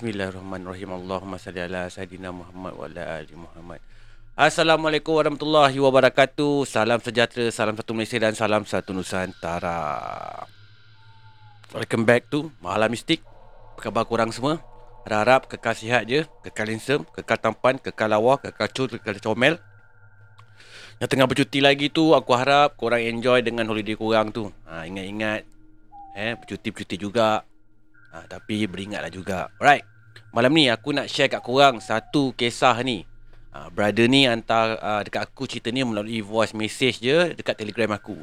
Bismillahirrahmanirrahim. Allahumma salli ala sayidina Muhammad wa ala ali Muhammad. Assalamualaikum warahmatullahi wabarakatuh. Salam sejahtera, salam satu Malaysia dan salam satu Nusantara. Welcome back to Mahala Mistik. Apa khabar korang semua? Harap-harap kekal sihat je, kekal handsome, kekal tampan, kekal lawa, kekal cul, kekal comel. Yang tengah bercuti lagi tu, aku harap korang enjoy dengan holiday korang tu. Ha, ingat-ingat, eh, bercuti-bercuti juga. Ha, tapi beringatlah juga. Alright. Malam ni aku nak share kat korang satu kisah ni. Ha, brother ni hantar uh, dekat aku cerita ni melalui voice message je dekat telegram aku.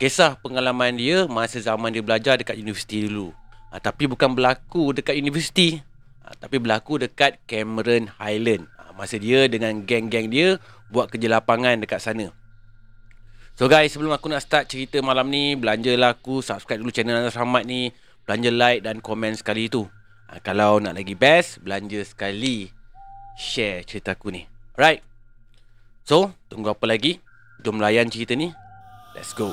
Kisah pengalaman dia masa zaman dia belajar dekat universiti dulu. Ha, tapi bukan berlaku dekat universiti. Ha, tapi berlaku dekat Cameron Highland. Ha, masa dia dengan geng-geng dia buat kerja lapangan dekat sana. So guys, sebelum aku nak start cerita malam ni, belanjalah aku subscribe dulu channel Anas Rahmat ni belanja like dan komen sekali tu. Ha, kalau nak lagi best, belanja sekali share cerita aku ni. Alright. So, tunggu apa lagi? Jom layan cerita ni. Let's go.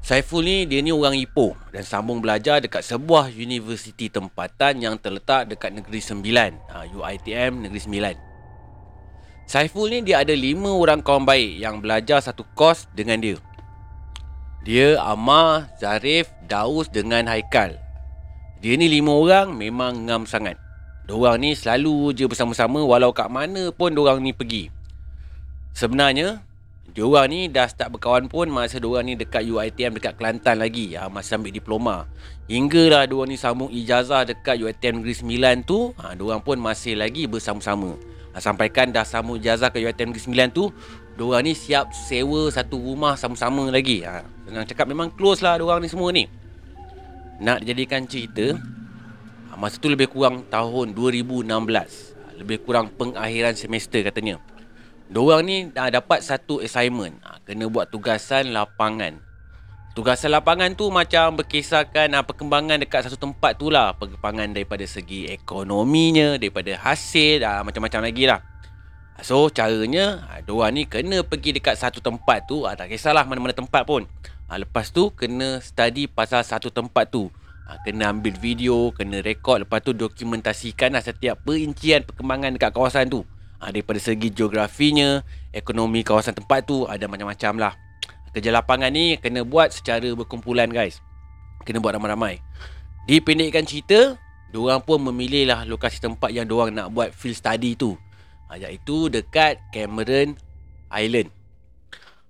Saiful ni dia ni orang Ipoh dan sambung belajar dekat sebuah universiti tempatan yang terletak dekat Negeri Sembilan, ha, UiTM Negeri Sembilan. Saiful ni dia ada lima orang kawan baik yang belajar satu kos dengan dia. Dia Amar, Zarif, Daus dengan Haikal. Dia ni lima orang memang ngam sangat. Diorang ni selalu je bersama-sama walau kat mana pun diorang ni pergi. Sebenarnya, diorang ni dah start berkawan pun masa diorang ni dekat UiTM dekat Kelantan lagi. Ha, masa ambil diploma. Hinggalah diorang ni sambung ijazah dekat UiTM Negeri Sembilan tu, ha, diorang pun masih lagi bersama-sama. Sampaikan dah sambung ijazah ke UiTM Negeri Sembilan tu Diorang ni siap sewa satu rumah sama-sama lagi. Ha, Senang cakap memang close lah diorang ni semua ni. Nak dijadikan cerita ha, Masa tu lebih kurang tahun 2016 ha, Lebih kurang pengakhiran semester katanya. Diorang ni dah dapat satu assignment. Ha, Kena buat tugasan lapangan Tugasan lapangan tu macam berkisarkan uh, perkembangan dekat satu tempat tu lah. Perkembangan daripada segi ekonominya, daripada hasil, uh, macam-macam lagi lah. So, caranya, uh, diorang ni kena pergi dekat satu tempat tu. Uh, tak kisahlah mana-mana tempat pun. Uh, lepas tu, kena study pasal satu tempat tu. Uh, kena ambil video, kena rekod. Lepas tu, dokumentasikan lah setiap perincian perkembangan dekat kawasan tu. Uh, daripada segi geografinya, ekonomi kawasan tempat tu, ada macam-macam lah kerja lapangan ni kena buat secara berkumpulan guys. Kena buat ramai-ramai. Dipendekkan cerita, diorang pun memilih lah lokasi tempat yang diorang nak buat field study tu. Ha, iaitu dekat Cameron Island.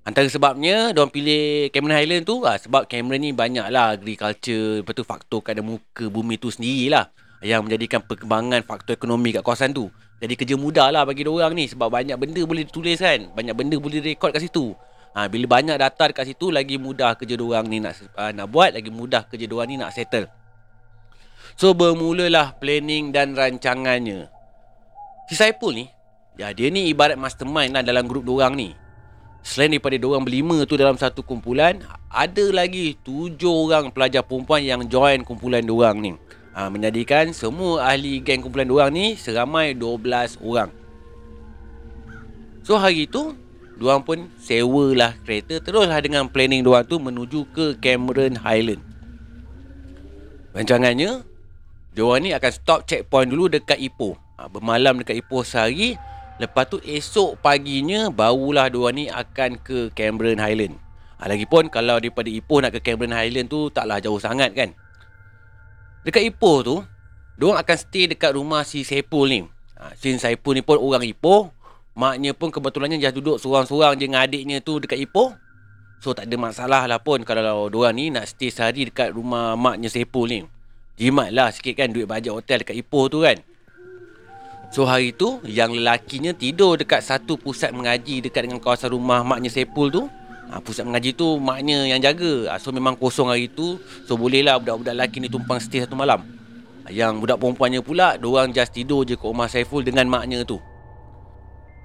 Antara sebabnya diorang pilih Cameron Island tu ha, sebab Cameron ni banyak lah agriculture, lepas tu faktor kat muka bumi tu sendirilah yang menjadikan perkembangan faktor ekonomi kat kawasan tu. Jadi kerja mudah lah bagi diorang ni sebab banyak benda boleh ditulis kan. Banyak benda boleh rekod kat situ. Ha, bila banyak data dekat situ lagi mudah kerja diorang ni nak uh, nak buat lagi mudah kerja diorang ni nak settle. So bermulalah planning dan rancangannya. Si Saipul ni, ya dia ni ibarat mastermind lah dalam grup diorang ni. Selain daripada diorang berlima tu dalam satu kumpulan, ada lagi tujuh orang pelajar perempuan yang join kumpulan diorang ni. Ha, menjadikan semua ahli geng kumpulan diorang ni seramai 12 orang. So hari tu Diorang pun sewalah kereta. Teruslah dengan planning diorang tu Menuju ke Cameron Highland. Rancangannya Diorang ni akan stop checkpoint dulu Dekat Ipoh. Ha, Bermalam dekat Ipoh sehari Lepas tu esok paginya Barulah diorang ni akan ke Cameron Highland. Ha, Lagipun kalau daripada Ipoh nak ke Cameron Highland tu Taklah jauh sangat kan. Dekat Ipoh tu Diorang akan stay dekat rumah si Saipul ni. Ha, Si Saipul ni pun orang Ipoh Maknya pun kebetulannya just duduk seorang-seorang je dengan adiknya tu dekat Ipoh. So tak ada masalah lah pun kalau diorang ni nak stay sehari dekat rumah maknya Sepul ni. Jimat lah sikit kan duit bajet hotel dekat Ipoh tu kan. So hari tu yang lelakinya tidur dekat satu pusat mengaji dekat dengan kawasan rumah maknya Sepul tu. Ha, pusat mengaji tu maknya yang jaga. Ha, so memang kosong hari tu. So bolehlah budak-budak lelaki ni tumpang stay satu malam. Ha, yang budak perempuannya pula, diorang just tidur je kat rumah Saiful dengan maknya tu.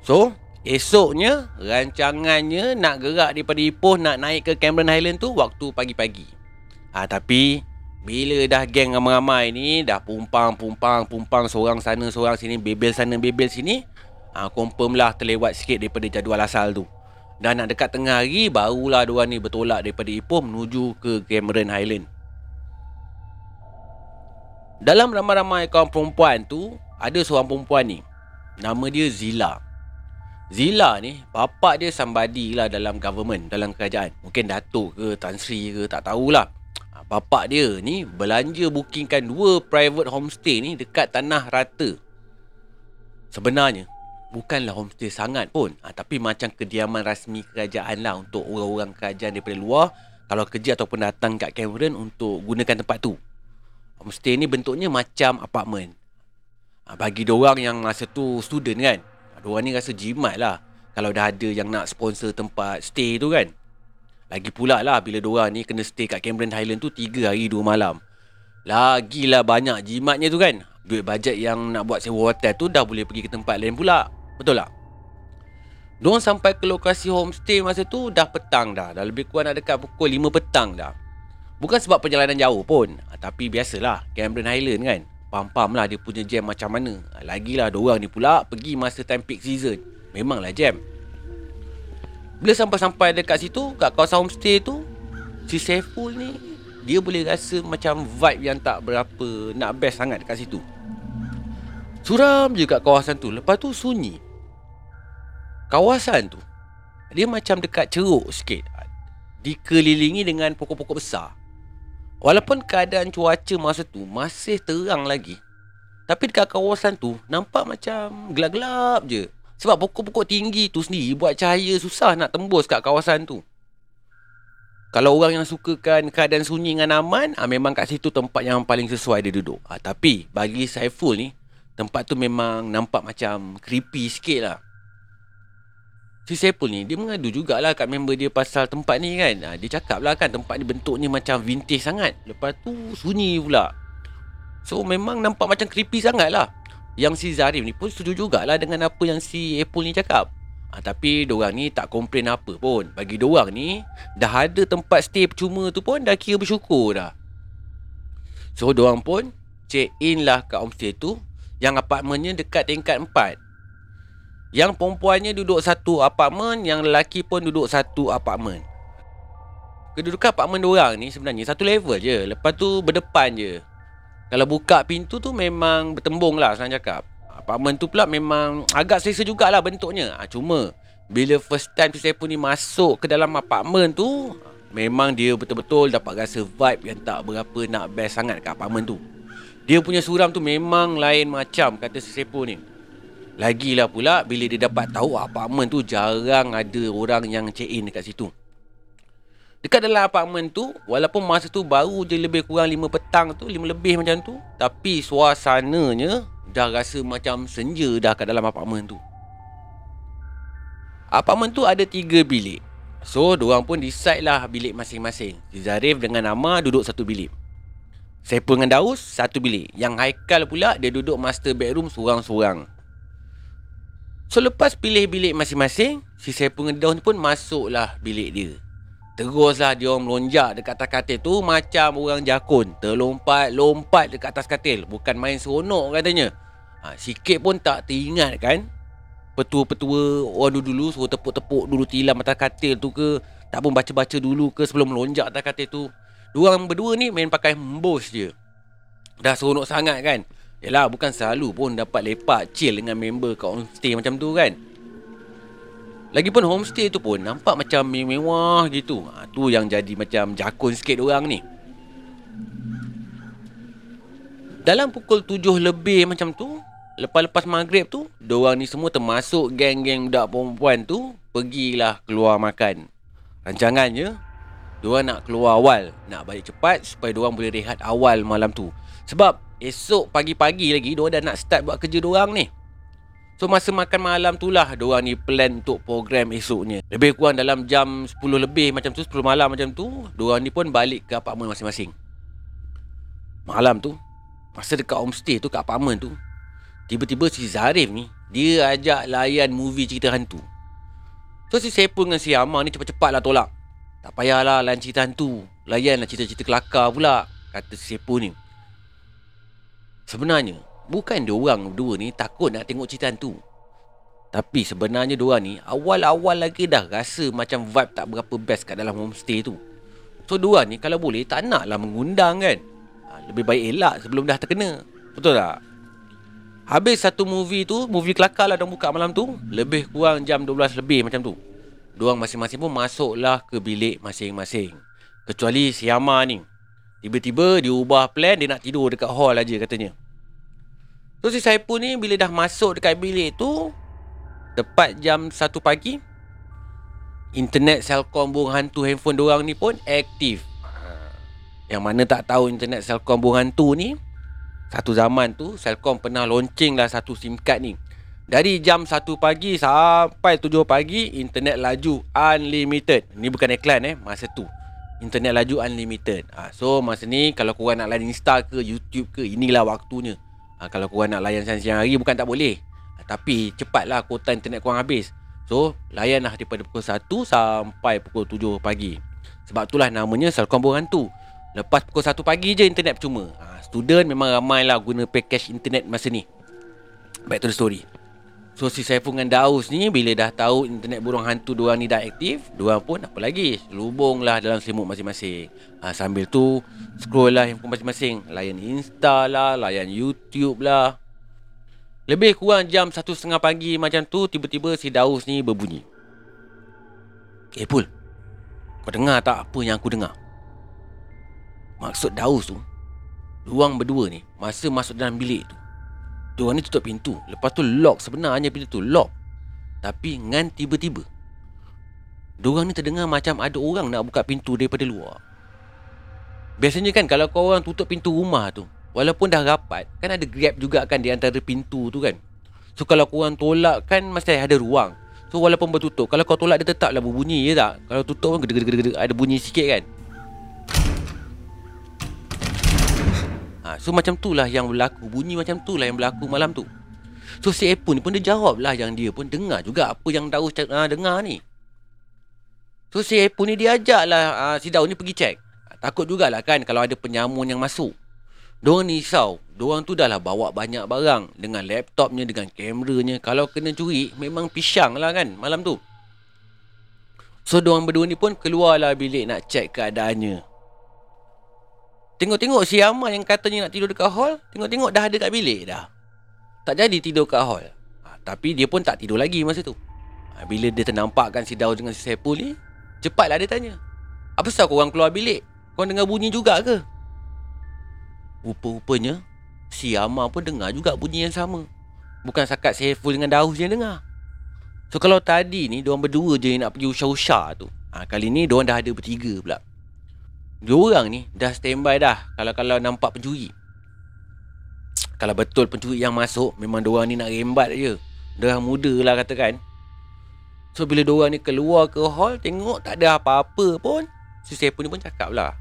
So, esoknya rancangannya nak gerak daripada Ipoh nak naik ke Cameron Highland tu waktu pagi-pagi. Ah ha, tapi bila dah geng ramai-ramai ni dah pumpang pumpang pumpang seorang sana seorang sini bebel sana bebel sini, ha, confirm lah terlewat sikit daripada jadual asal tu. Dan nak dekat tengah hari Barulah diorang ni bertolak daripada Ipoh Menuju ke Cameron Highland Dalam ramai-ramai kaum perempuan tu Ada seorang perempuan ni Nama dia Zila Zila ni Bapak dia somebody lah dalam government Dalam kerajaan. Mungkin Datuk ke Tan Sri ke Tak tahulah. Ha, Bapak dia ni Belanja bookingkan Dua private homestay ni Dekat Tanah Rata. Sebenarnya bukanlah homestay sangat pun. Ha, Tapi macam kediaman rasmi kerajaan lah Untuk orang-orang kerajaan daripada luar. Kalau kerja ataupun datang kat Cameron Untuk gunakan tempat tu. Homestay ni bentuknya macam apartment. Ha, Bagi orang yang masa tu student kan Diorang ni rasa jimat lah Kalau dah ada yang nak sponsor tempat stay tu kan Lagi pula lah bila diorang ni kena stay kat Cameron Highland tu 3 hari 2 malam Lagilah banyak jimatnya tu kan Duit bajet yang nak buat sewa hotel tu dah boleh pergi ke tempat lain pula Betul tak? Diorang sampai ke lokasi homestay masa tu dah petang dah. Dah lebih kurang nak dekat pukul 5 petang dah. Bukan sebab perjalanan jauh pun. Ha, tapi biasalah Cameron Highland kan. Pam-pam lah dia punya jam macam mana. Ha, lagilah diorang ni pula pergi masa time peak season. Memanglah jam. Bila sampai-sampai dekat situ, kat kawasan homestay tu, si Saiful ni, dia boleh rasa macam vibe yang tak berapa nak best sangat dekat situ. Suram je kat kawasan tu. Lepas tu sunyi kawasan tu dia macam dekat ceruk sikit dikelilingi dengan pokok-pokok besar walaupun keadaan cuaca masa tu masih terang lagi tapi dekat kawasan tu nampak macam gelap-gelap je. Sebab pokok-pokok tinggi tu sendiri buat cahaya susah nak tembus kat kawasan tu. Kalau orang yang sukakan keadaan sunyi dengan aman ah, memang kat situ tempat yang paling sesuai dia duduk. Ah, tapi bagi Saiful ni tempat tu memang nampak macam creepy sikit lah Si Sepul ni Dia mengadu jugalah Kat member dia Pasal tempat ni kan. Ha, Dia cakap lah kan Tempat ni bentuknya Macam vintage sangat. Lepas tu Sunyi pula. So memang nampak Macam creepy sangat lah Yang si Zarif ni pun Setuju jugalah Dengan apa yang si Apple ni cakap. Ha, Tapi Diorang ni tak komplain apa pun. Bagi diorang ni Dah ada tempat stay percuma tu pun Dah kira bersyukur dah. So diorang pun Check in lah kat homestay tu Yang apartmennya dekat tingkat 4 yang perempuannya duduk satu apartmen Yang lelaki pun duduk satu apartmen Kedudukan apartmen orang ni sebenarnya satu level je. Lepas tu berdepan je. Kalau buka pintu tu memang bertembung lah senang cakap. Apartmen tu pula memang agak selesa jugalah bentuknya. Ha, Cuma bila first time tu saya pun ni masuk ke dalam apartmen tu Memang dia betul-betul dapat rasa vibe yang tak berapa nak best sangat kat apartmen tu. Dia punya suram tu memang lain macam kata si ni Lagilah pula bila dia dapat tahu apartmen tu jarang ada orang yang check in dekat situ. Dekat dalam apartmen tu, walaupun masa tu baru je lebih kurang 5 petang tu, 5 lebih macam tu, tapi suasananya dah rasa macam senja dah kat dalam apartmen tu. Apartmen tu ada 3 bilik. So, diorang pun decide lah bilik masing-masing. Si Zarif dengan Nama duduk satu bilik. Saya pun dengan Daus, satu bilik. Yang Haikal pula, dia duduk master bedroom seorang-seorang. So lepas pilih bilik masing-masing Si Saiful dengan pun masuklah bilik dia. Teruslah dia orang melonjak dekat atas katil tu Macam orang jakun. Terlompat-lompat dekat atas katil. Bukan main seronok katanya. Ha, Sikit pun tak teringat kan? Petua-petua orang dulu-dulu Suruh tepuk-tepuk dulu tilam atas katil tu ke? Tak pun baca-baca dulu ke sebelum melonjak atas katil tu? Diorang berdua ni main pakai mbos je. Dah seronok sangat kan Yalah bukan selalu pun dapat lepak chill dengan member kat homestay macam tu kan. Lagipun homestay tu pun nampak macam mewah gitu. Ha, Tu yang jadi macam jakun sikit orang ni. Dalam pukul tujuh lebih macam tu Lepas-lepas maghrib tu Diorang ni semua termasuk geng-geng budak perempuan tu Pergilah keluar makan. Rancangannya Diorang nak keluar awal Nak balik cepat Supaya diorang boleh rehat awal malam tu. Sebab Esok pagi-pagi lagi Diorang dah nak start buat kerja diorang ni. So masa makan malam tu lah Diorang ni plan untuk program esoknya. Lebih kurang dalam jam 10 lebih macam tu 10 malam macam tu Diorang ni pun balik ke apartmen masing-masing. Malam tu Masa dekat homestay tu kat apartmen tu Tiba-tiba si Zarif ni Dia ajak layan movie cerita hantu. So si Sepul dengan si Amar ni cepat-cepat lah tolak. Tak payahlah layan cerita hantu. Layanlah cerita-cerita kelakar pula Kata si Sepul ni Sebenarnya Bukan dia orang berdua ni Takut nak tengok cerita tu Tapi sebenarnya dua ni awal-awal lagi dah rasa macam vibe tak berapa best kat dalam homestay tu. So dua ni kalau boleh tak naklah mengundang kan. Ha, lebih baik elak sebelum dah terkena. Betul tak? Habis satu movie tu, movie kelakar lah dia buka malam tu. Lebih kurang jam 12 lebih macam tu. Diorang masing-masing pun masuklah ke bilik masing-masing. Kecuali si Yama ni. Tiba-tiba dia ubah plan, dia nak tidur dekat hall aja katanya. So si Saipul ni bila dah masuk dekat bilik tu, Tepat jam 1 pagi Internet Celcom burung hantu handphone diorang ni pun aktif. Yang mana tak tahu internet Celcom burung hantu ni Satu zaman tu Celcom pernah launching lah satu SIM card ni. Dari jam 1 pagi sampai 7 pagi Internet laju unlimited. Ni bukan iklan eh masa tu Internet laju unlimited. Ha, So masa ni kalau korang nak layan Insta ke YouTube ke Inilah waktunya. Ha, Kalau korang nak layan siang-siang hari bukan tak boleh. Tapi cepatlah kuota internet korang habis. So layanlah daripada pukul 1 sampai pukul 7 pagi. Sebab itulah namanya Celcom Hantu Lepas pukul 1 pagi je internet percuma. Ha, Student memang ramai lah guna package internet masa ni. Back to the story So si Saiful dengan Daus ni Bila dah tahu internet burung hantu dua ni dah aktif Dua pun apa lagi? Lubung lah dalam selimut masing-masing. Ha, Sambil tu Scroll lah handphone masing-masing. Layan Insta lah Layan YouTube lah. Lebih kurang jam satu setengah pagi macam tu Tiba-tiba si Daus ni berbunyi. Eh Pul Kau dengar tak apa yang aku dengar? Maksud Daus tu Luang berdua ni Masa masuk dalam bilik tu Diorang ni tutup pintu. Lepas tu lock sebenarnya pintu tu Lock. Tapi ngan tiba-tiba Diorang ni terdengar macam ada orang nak buka pintu daripada luar. Biasanya kan kalau kau orang tutup pintu rumah tu Walaupun dah rapat Kan ada gap juga kan Di antara pintu tu kan. So kalau korang tolak kan Mesti ada ruang. So walaupun bertutup Kalau kau tolak dia tetaplah berbunyi ya tak? Kalau tutup pun gede-gede Ada bunyi sikit kan ha, So macam tu lah yang berlaku. Bunyi macam tu lah yang berlaku malam tu. So si Epun ni pun dia jawab lah Yang dia pun dengar juga Apa yang Daus uh, dengar ni. So si Epun ni dia ajak lah uh, Si Daus ni pergi cek Takut jugalah kan Kalau ada penyamun yang masuk. Diorang ni risau. Diorang tu dah lah bawa banyak barang Dengan laptopnya Dengan kameranya. Kalau kena curi Memang pisang lah kan Malam tu. So diorang berdua ni pun Keluarlah bilik nak cek keadaannya Tengok-tengok si Amal yang katanya nak tidur dekat hall Tengok-tengok dah ada kat bilik dah. Tak jadi tidur kat hall. Ha, Tapi dia pun tak tidur lagi masa tu. Ha, Bila dia ternampakkan si Daud dengan si Sepul ni Cepatlah dia tanya. Apa sebab korang keluar bilik? Korang dengar bunyi juga ke? Rupa-rupanya Si Amar pun dengar juga bunyi yang sama. Bukan sakat Saiful dengan Daus yang dengar. So kalau tadi ni Diorang berdua je yang nak pergi usah-usah tu. Ha, Kali ni diorang dah ada bertiga pula Diorang ni dah standby dah. Kalau-kalau nampak pencuri. Kalau betul pencuri yang masuk Memang diorang ni nak rembat je. Diorang muda lah katakan. So bila diorang ni keluar ke hall Tengok tak ada apa-apa pun Si Saiful ni pun cakap lah.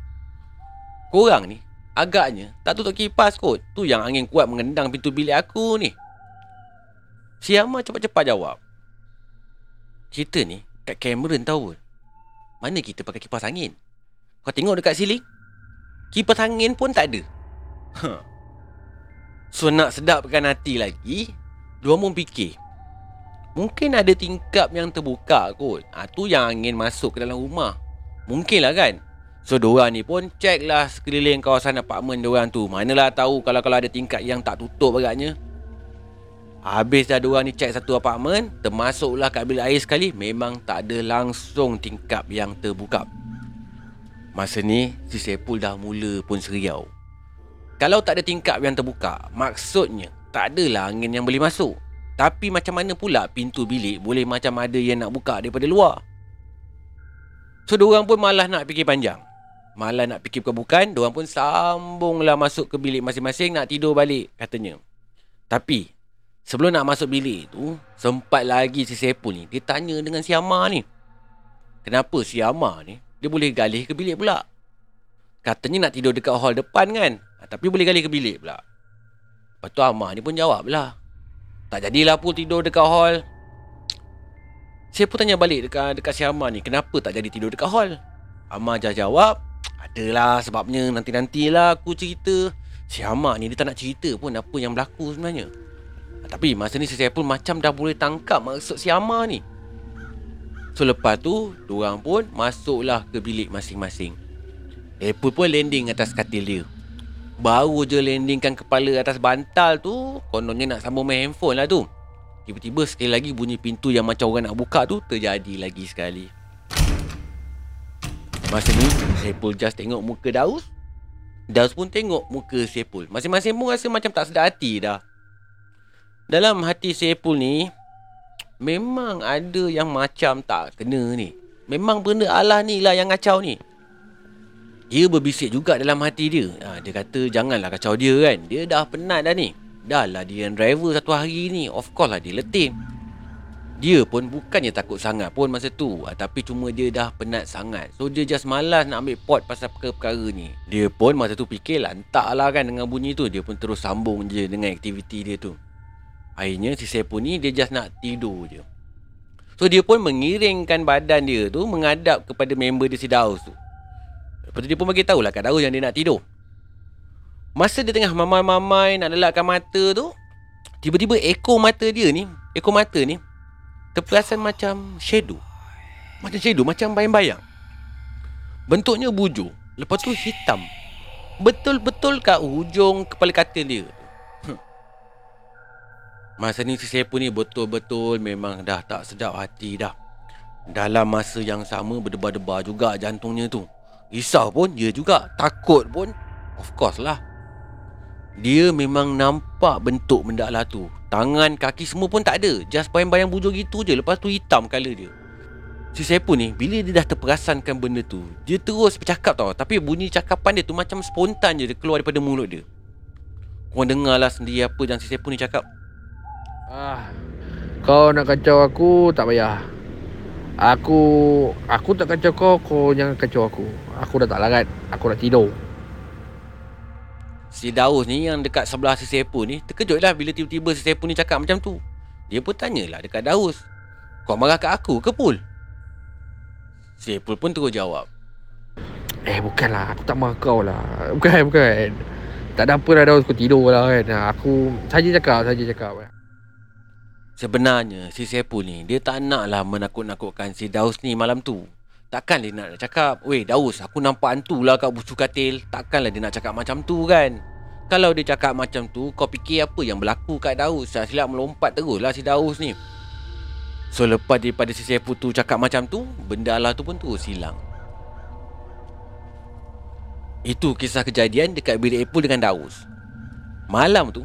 Korang ni Agaknya tak tutup kipas kot. Tu yang angin kuat mengendang pintu bilik aku ni. Si Amar cepat-cepat jawab. Kita ni kat Cameron tahu Mana kita pakai kipas angin Kau tengok dekat siling Kipas angin pun tak ada. Huh. So nak sedapkan hati lagi Dua pun fikir Mungkin ada tingkap yang terbuka kot. Ha, Tu yang angin masuk ke dalam rumah. Mungkin lah kan? So diorang ni pun check lah sekeliling kawasan apartmen diorang tu. Manalah tahu kalau-kalau ada tingkat yang tak tutup agaknya. Habis dah diorang ni check satu apartmen Termasuklah kat bilik air sekali Memang tak ada langsung tingkap yang terbuka Masa ni si Sepul dah mula pun seriau. Kalau tak ada tingkap yang terbuka Maksudnya tak adalah angin yang boleh masuk. Tapi macam mana pula pintu bilik boleh macam ada yang nak buka daripada luar? So diorang pun malah nak fikir panjang. Malah nak fikir bukan-bukan Diorang pun sambunglah masuk ke bilik masing-masing Nak tidur balik katanya. Tapi Sebelum nak masuk bilik tu Sempat lagi si Sepul ni Dia tanya dengan si Amar ni. Kenapa si Amar ni Dia boleh galih ke bilik pula. Katanya nak tidur dekat hall depan kan? Ha, Tapi boleh galih ke bilik pula. Lepas tu Amar ni pun jawab lah. Tak jadilah pun tidur dekat hall. Saya pun tanya balik dekat, dekat si Amar ni Kenapa tak jadi tidur dekat hall? Amar jah jawab Adalah sebabnya nanti-nantilah aku cerita. Si Hamak ni dia tak nak cerita pun apa yang berlaku sebenarnya. Tapi masa ni si Saiful macam dah boleh tangkap maksud si Amar ni So lepas tu Diorang pun masuklah ke bilik masing-masing. Apple pun landing atas katil dia. Baru je landingkan kepala atas bantal tu Kononnya nak sambung main handphone lah tu. Tiba-tiba sekali lagi bunyi pintu yang macam orang nak buka tu Terjadi lagi sekali. Masa ni Sepul just tengok muka Daus. Daus pun tengok muka Sepul Masing-masing pun rasa macam tak sedar hati dah. Dalam hati Sepul ni Memang ada yang macam tak kena ni. Memang benda Allah ni lah yang kacau ni. Dia berbisik juga dalam hati dia. Ha, Dia kata janganlah kacau dia kan? Dia dah penat dah ni. Dah lah dia yang driver satu hari ni. Of course lah dia letih. Dia pun bukannya takut sangat pun masa tu. Ah, Tapi cuma dia dah penat sangat. So dia just malas nak ambil pot pasal perkara-perkara ni. Dia pun masa tu fikir lantak lah kan dengan bunyi tu. Dia pun terus sambung je dengan aktiviti dia tu Akhirnya si Sepo ni dia just nak tidur je So dia pun mengiringkan badan dia tu Menghadap kepada member dia si Daus tu Lepas tu dia pun bagi tahulah kat Daus yang dia nak tidur Masa dia tengah mamai-mamai nak lelakkan mata tu Tiba-tiba ekor mata dia ni Ekor mata ni terperasan macam shadow. Macam shadow, macam bayang-bayang. Bentuknya bujur. Lepas tu hitam. Betul-betul kat hujung kepala katil dia. Masa ni si Sepu ni betul-betul memang dah tak sedap hati dah. Dalam masa yang sama berdebar-debar juga jantungnya tu. Risau pun dia juga. Takut pun. Of course lah. Dia memang nampak bentuk benda lah tu Tangan, kaki semua pun tak ada Just bayang-bayang bujur gitu je Lepas tu hitam colour dia Si Sepul ni Bila dia dah terperasankan benda tu Dia terus bercakap tau Tapi bunyi cakapan dia tu Macam spontan je Dia keluar daripada mulut dia Korang dengar lah sendiri Apa yang si Sepul ni cakap Ah, Kau nak kacau aku Tak payah. Aku Aku tak kacau kau Kau jangan kacau aku. Aku dah tak larat Aku dah tidur. Si Daus ni yang dekat sebelah si Sepul ni Terkejut lah bila tiba-tiba si Sepul ni cakap macam tu. Dia pun tanyalah dekat Daus Kau marah kat aku ke Pul? Si Sepul pun terus jawab Eh bukanlah Aku tak marah kau lah. Bukan bukan. Tak ada apa lah Daus Kau tidur lah kan. Aku Saja cakap Saja cakap Sebenarnya si Sepul ni Dia tak nak lah menakut-nakutkan si Daus ni malam tu. Takkan dia nak cakap Weh Daus aku nampak hantu lah kat busu katil. Takkanlah dia nak cakap macam tu kan? Kalau dia cakap macam tu Kau fikir apa yang berlaku kat Daus? Saya silap melompat terus lah si Daus ni. So lepas daripada si Sepu tu cakap macam tu Benda Allah tu pun terus hilang. Itu kisah kejadian dekat bilik Apple dengan Daus. Malam tu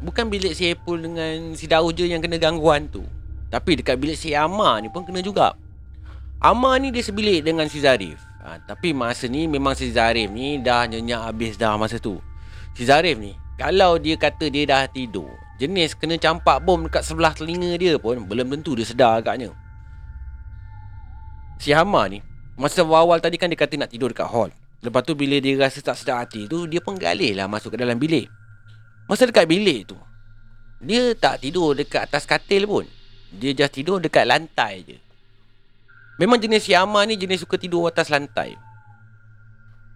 Bukan bilik si Apple dengan si Daus je yang kena gangguan tu. Tapi dekat bilik si Amar ni pun kena juga. Amar ni dia sebilik dengan si Zarif. Ha, Tapi masa ni memang si Zarif ni dah nyenyak habis dah masa tu. Si Zarif ni Kalau dia kata dia dah tidur Jenis kena campak bom dekat sebelah telinga dia pun Belum tentu dia sedar agaknya. Si Amar ni Masa awal tadi kan dia kata nak tidur dekat hall. Lepas tu bila dia rasa tak sedar hati tu Dia pun galih lah masuk ke dalam bilik Masa dekat bilik tu Dia tak tidur dekat atas katil pun Dia just tidur dekat lantai je Memang jenis si Amar ni jenis suka tidur atas lantai.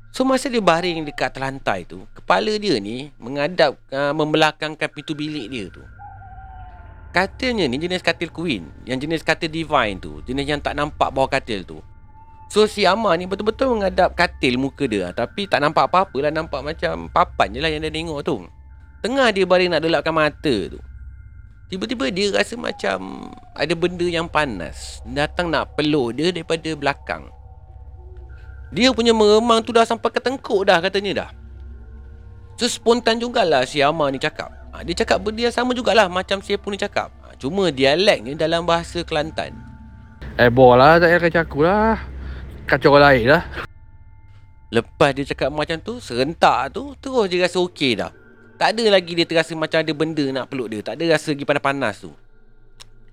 So masa dia baring dekat lantai tu, kepala dia ni menghadap uh, membelakangkan pintu bilik dia tu. Katilnya ni jenis katil queen, yang jenis katil divine tu, jenis yang tak nampak bawah katil tu. So si Amar ni betul-betul menghadap katil muka dia Tapi tak nampak apa-apa lah Nampak macam papan je lah yang dia tengok tu Tengah dia baring nak delapkan mata tu Tiba-tiba dia rasa macam ada benda yang panas datang nak peluk dia daripada belakang. Dia punya meremang tu dah sampai ke tengkuk dah katanya dah. So spontan jugalah si Amar ni cakap. Ha, dia cakap benda yang sama jugalah macam si pun ni cakap. Ha, cuma dialeknya dalam bahasa Kelantan. Eh bola tak payah kacau aku lah. Kacau orang lain lah. Lepas dia cakap macam tu, serentak tu, terus dia rasa okey dah. Tak ada lagi dia terasa macam ada benda nak peluk dia. Tak ada rasa lagi panas-panas tu.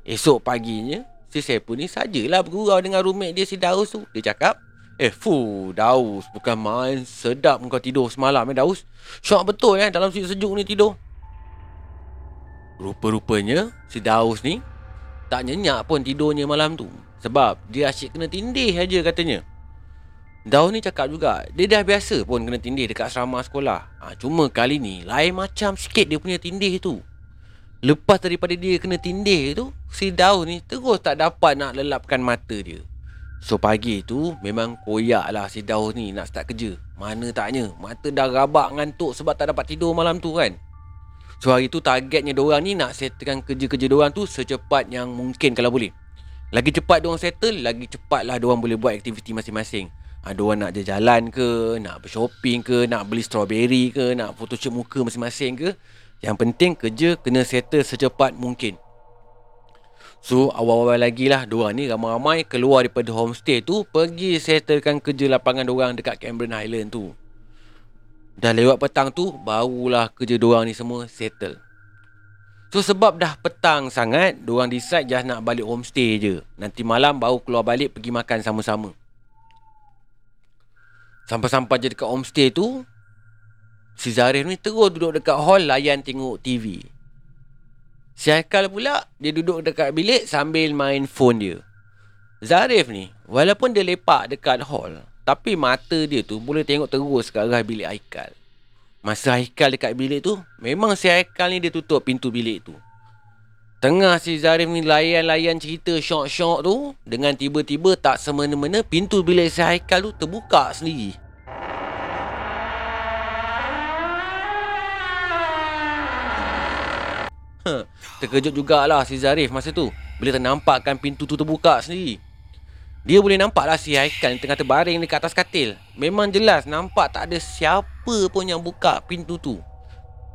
Esok paginya, si Sepul ni sajalah bergurau dengan roommate dia si Daus tu. Dia cakap, Eh fu, Daus bukan main sedap kau tidur semalam eh Daus. Syok betul eh dalam sejuk ni tidur. Rupa-rupanya si Daus ni tak nyenyak pun tidurnya malam tu. Sebab dia asyik kena tindih aja katanya. Daun ni cakap juga Dia dah biasa pun kena tindih dekat asrama sekolah. Ha, Cuma kali ni Lain macam sikit dia punya tindih tu. Lepas daripada dia kena tindih tu Si Daus ni terus tak dapat nak lelapkan mata dia. So pagi tu memang koyak lah si Daus ni nak start kerja. Mana taknya Mata dah rabak ngantuk sebab tak dapat tidur malam tu kan. So hari tu targetnya diorang ni nak settlekan kerja-kerja diorang tu secepat yang mungkin kalau boleh. Lagi cepat diorang settle, lagi cepat lah diorang boleh buat aktiviti masing-masing ha, Diorang nak jalan ke, nak bershopping ke, nak beli strawberry ke, nak photoshoot muka masing-masing ke. Yang penting kerja kena settle secepat mungkin. So awal-awal lagi lah Diorang ni ramai-ramai keluar daripada homestay tu Pergi settlekan kerja lapangan diorang dekat Cameron Highland tu. Dah lewat petang tu Barulah kerja diorang ni semua settle. So sebab dah petang sangat Diorang decide just nak balik homestay je. Nanti malam baru keluar balik pergi makan sama-sama Sampai-sampai je dekat homestay tu Si Zarif ni terus duduk dekat hall layan tengok TV. Si Haikal pula, dia duduk dekat bilik sambil main phone dia. Zarif ni, walaupun dia lepak dekat hall, tapi mata dia tu boleh tengok terus ke arah bilik Haikal. Masa Haikal dekat bilik tu, memang si Haikal ni dia tutup pintu bilik tu. Tengah si Zarif ni layan-layan cerita syok-syok tu, dengan tiba-tiba tak semena-mena pintu bilik si Haikal tu terbuka sendiri. Ha, terkejut jugalah si Zarif masa tu. Bila ternampakkan pintu tu terbuka sendiri. Dia boleh nampak lah si Haikal tengah terbaring dekat atas katil. Memang jelas nampak tak ada siapa pun yang buka pintu tu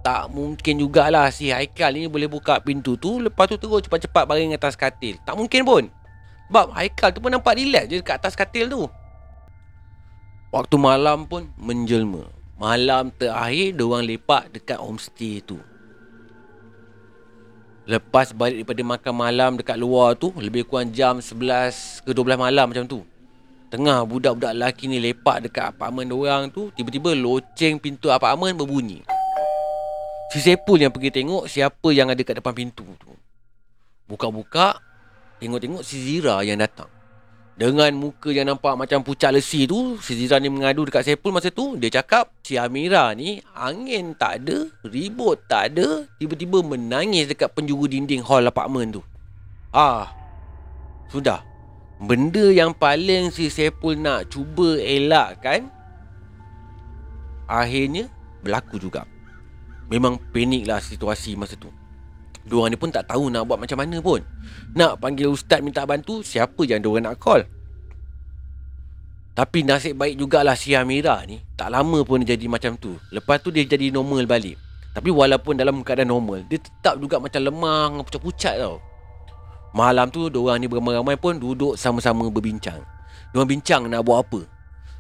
Tak mungkin jugalah si Haikal ni boleh buka pintu tu Lepas tu terus cepat-cepat baring atas katil. Tak mungkin pun. Sebab Haikal tu pun nampak relax je dekat atas katil tu. Waktu malam pun menjelma. Malam terakhir diorang lepak dekat homestay tu. Lepas balik daripada makan malam dekat luar tu Lebih kurang jam 11 ke 12 malam macam tu. Tengah budak-budak lelaki ni lepak dekat apartmen orang tu Tiba-tiba loceng pintu apartmen berbunyi Si Sepul yang pergi tengok siapa yang ada kat depan pintu tu. Buka-buka Tengok-tengok si Zira yang datang. Dengan muka yang nampak macam pucat lesi tu Si Zira ni mengadu dekat Sepul masa tu. Dia cakap Si Amira ni Angin tak ada Ribut tak ada Tiba-tiba menangis dekat penjuru dinding hall apartmen tu. Ah Sudah. Benda yang paling si Sepul nak cuba elakkan Akhirnya Berlaku juga Memang panik lah situasi masa tu. Diorang ni pun tak tahu nak buat macam mana pun. Nak panggil ustaz minta bantu Siapa yang diorang nak call? Tapi nasib baik jugalah si Amira ni. Tak lama pun dia jadi macam tu. Lepas tu dia jadi normal balik. Tapi walaupun dalam keadaan normal Dia tetap juga macam lemah Pucat-pucat tau. Malam tu diorang ni beramai-ramai pun Duduk sama-sama berbincang. Diorang bincang nak buat apa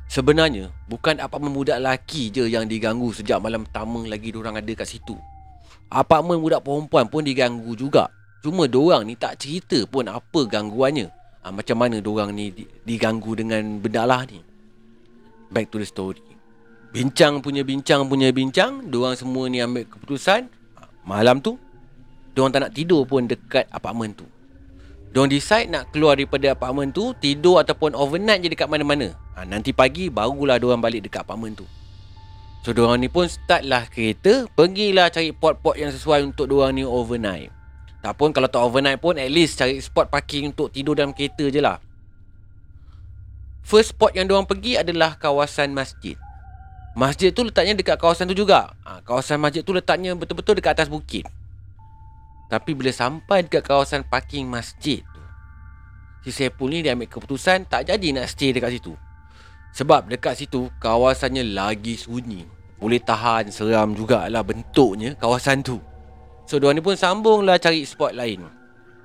Sebenarnya Bukan apa budak lelaki je yang diganggu Sejak malam pertama lagi diorang ada kat situ Apartmen budak perempuan pun diganggu juga. Cuma diorang ni tak cerita pun apa gangguannya. Ha, macam mana diorang ni diganggu dengan benda lah ni. Back to the story. Bincang punya bincang punya bincang. Diorang semua ni ambil keputusan. Ha, malam tu. Diorang tak nak tidur pun dekat apartmen tu. Diorang decide nak keluar daripada apartmen tu. Tidur ataupun overnight je dekat mana-mana. Ha, nanti pagi barulah diorang balik dekat apartmen tu. So diorang ni pun start lah kereta Pergilah cari pot-pot yang sesuai untuk diorang ni overnight. Tak pun kalau tak overnight pun At least cari spot parking untuk tidur dalam kereta je lah. First spot yang diorang pergi adalah kawasan masjid. Masjid tu letaknya dekat kawasan tu juga. Ha, Kawasan masjid tu letaknya betul-betul dekat atas bukit. Tapi bila sampai dekat kawasan parking masjid tu Si Sepul ni dia ambil keputusan tak jadi nak stay dekat situ sebab dekat situ kawasannya lagi sunyi boleh tahan seram jugalah bentuknya kawasan tu. So diorang ni pun sambung lah cari spot lain.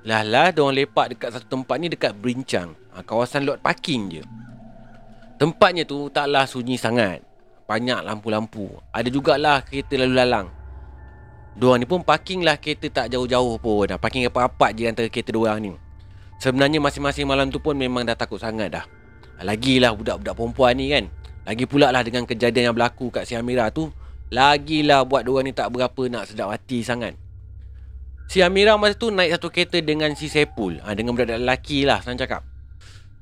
Lah lah diorang lepak dekat satu tempat ni dekat Berincang. Ha, kawasan lot parking je. Tempatnya tu taklah sunyi sangat. Banyak lampu-lampu. Ada jugalah kereta lalu lalang. Diorang ni pun parking lah kereta tak jauh-jauh pun. Ha, parking apa-apa je antara kereta diorang ni. Sebenarnya masing-masing malam tu pun memang dah takut sangat dah. Lagilah budak-budak perempuan ni kan. Lagi pula lah dengan kejadian yang berlaku kat si Amira tu Lagilah buat diorang ni tak berapa nak sedap hati sangat. Si Amira masa tu naik satu kereta dengan si Sepul. Ha, Dengan budak lelaki lah senang cakap.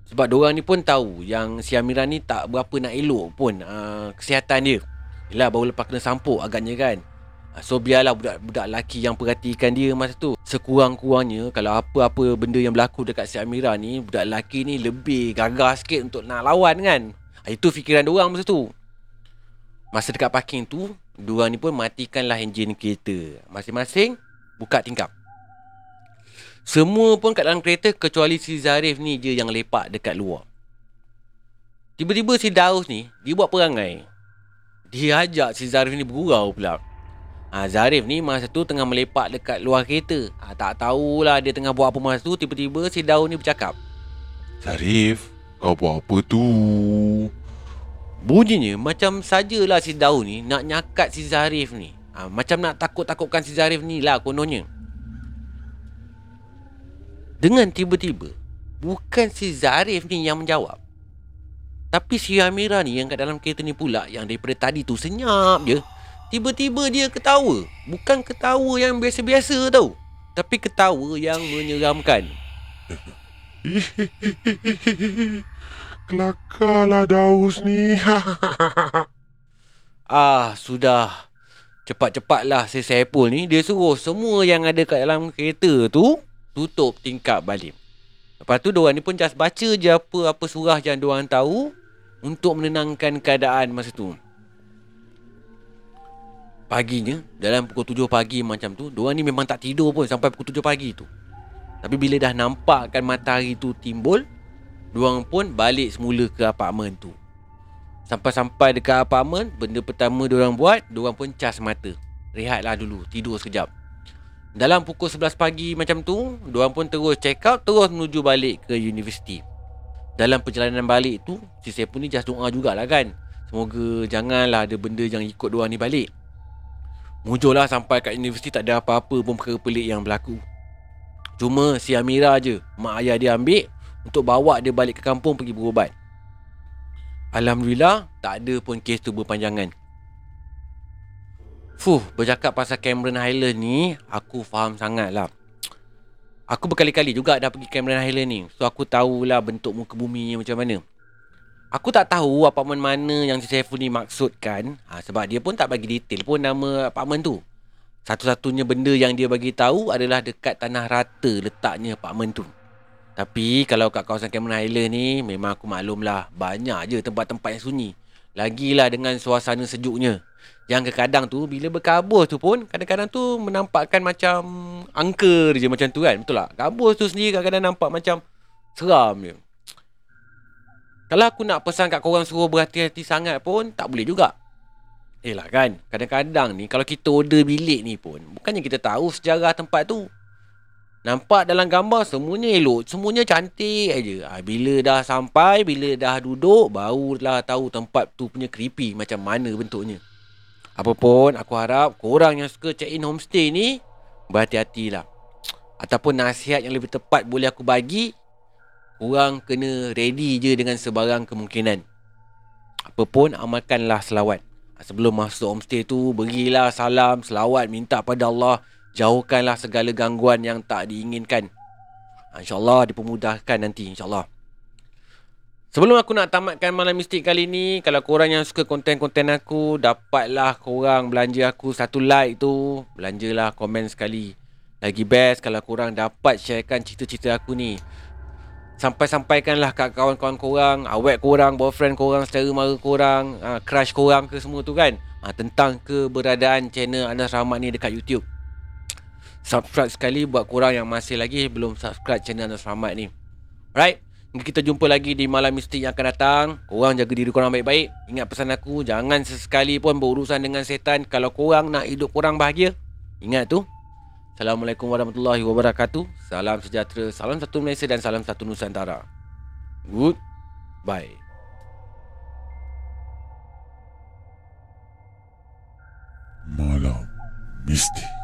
Sebab diorang ni pun tahu yang si Amira ni tak berapa nak elok pun uh, Kesihatan dia. Yelah baru lepas kena sampuk agaknya kan. Ah, So biarlah budak-budak lelaki yang perhatikan dia masa tu. Sekurang-kurangnya Kalau apa-apa benda yang berlaku dekat si Amira ni Budak lelaki ni lebih gagah sikit untuk nak lawan kan? Ah, Itu fikiran diorang masa tu. Masa dekat parking tu Diorang ni pun matikanlah enjin kereta. Masing-masing buka tingkap. Semua pun kat dalam kereta Kecuali si Zarif ni je yang lepak dekat luar. Tiba-tiba si Daus ni Dia buat perangai. Dia ajak si Zarif ni bergurau pula Ha, Zarif ni masa tu tengah melepak dekat luar kereta. Ha, tak tahulah dia tengah buat apa masa tu. Tiba-tiba si Daun ni bercakap. Zarif, kau buat apa tu? Bunyinya macam sajalah si Daun ni nak nyakat si Zarif ni. Ha, macam nak takut-takutkan si Zarif ni lah kononnya. Dengan tiba-tiba, bukan si Zarif ni yang menjawab. Tapi si Amira ni yang kat dalam kereta ni pula yang daripada tadi tu senyap je. Tiba-tiba dia ketawa. Bukan ketawa yang biasa-biasa tau. Tapi ketawa yang menyeramkan. Kelakarlah Daus ni. Ah, sudah. Cepat-cepatlah si Saipul ni. Dia suruh semua yang ada kat dalam kereta tu tutup tingkap balik. Lepas tu diorang ni pun just baca je apa-apa surah yang diorang tahu untuk menenangkan keadaan masa tu. Paginya, dalam pukul 7 pagi macam tu, diorang ni memang tak tidur pun sampai pukul 7 pagi tu. Tapi bila dah nampakkan matahari tu timbul, diorang pun balik semula ke apartmen tu. Sampai-sampai dekat apartmen, benda pertama diorang buat, diorang pun cas mata. Rehatlah dulu, tidur sekejap. Dalam pukul 11 pagi macam tu, diorang pun terus check out, terus menuju balik ke universiti. Dalam perjalanan balik tu, si Sepul ni just doa jugalah kan. Semoga janganlah ada benda yang ikut diorang ni balik. Mujurlah sampai kat universiti tak ada apa-apa pun perkara pelik yang berlaku. Cuma si Amira je, mak ayah dia ambil untuk bawa dia balik ke kampung pergi berubat. Alhamdulillah, tak ada pun kes tu berpanjangan. Fuh, bercakap pasal Cameron Highland ni, aku faham sangat lah. Aku berkali-kali juga dah pergi Cameron Highland ni. So, aku tahulah bentuk muka bumi macam mana. Aku tak tahu apartmen mana yang si Saiful ni maksudkan. Ha, sebab dia pun tak bagi detail pun nama apartmen tu. Satu-satunya benda yang dia bagi tahu adalah dekat tanah rata letaknya apartmen tu. Tapi kalau kat kawasan Cameron Highland ni memang aku maklum lah banyak je tempat-tempat yang sunyi. Lagilah dengan suasana sejuknya. Yang kadang tu bila berkabus tu pun kadang-kadang tu menampakkan macam angker je macam tu kan. Betul tak? Kabus tu sendiri kadang-kadang nampak macam seram je. Kalau aku nak pesan kat korang suruh berhati-hati sangat pun tak boleh juga. Eh lah kan, kadang-kadang ni kalau kita order bilik ni pun bukannya kita tahu sejarah tempat tu. Nampak dalam gambar semuanya elok, semuanya cantik aja. Ha, bila dah sampai, bila dah duduk, barulah tahu tempat tu punya creepy macam mana bentuknya. Apapun, aku harap korang yang suka check-in homestay ni berhati-hatilah. Ataupun nasihat yang lebih tepat boleh aku bagi, korang kena ready je dengan sebarang kemungkinan. Apapun, amalkanlah selawat. Sebelum masuk homestay tu, berilah salam, selawat, minta pada Allah Jauhkanlah segala gangguan yang tak diinginkan. InsyaAllah dipermudahkan nanti insyaAllah. Sebelum aku nak tamatkan malam mistik kali ni, kalau korang yang suka konten-konten aku, dapatlah korang belanja aku satu like tu. Belanjalah komen sekali. Lagi best kalau korang dapat sharekan cerita-cerita aku ni. Sampai-sampaikanlah kat kawan-kawan korang, awet korang, boyfriend korang, saudara mara korang, uh, crush korang ke semua tu kan. Uh, tentang keberadaan channel Anas Rahmat ni dekat YouTube subscribe sekali buat korang yang masih lagi belum subscribe channel Anas Rahmat ni. Alright, kita jumpa lagi di malam mistik yang akan datang. Korang jaga diri korang baik-baik. Ingat pesan aku, jangan sesekali pun berurusan dengan setan kalau korang nak hidup korang bahagia. Ingat tu. Assalamualaikum warahmatullahi wabarakatuh. Salam sejahtera, salam satu Malaysia dan salam satu Nusantara. Good. Bye. Malam mistik.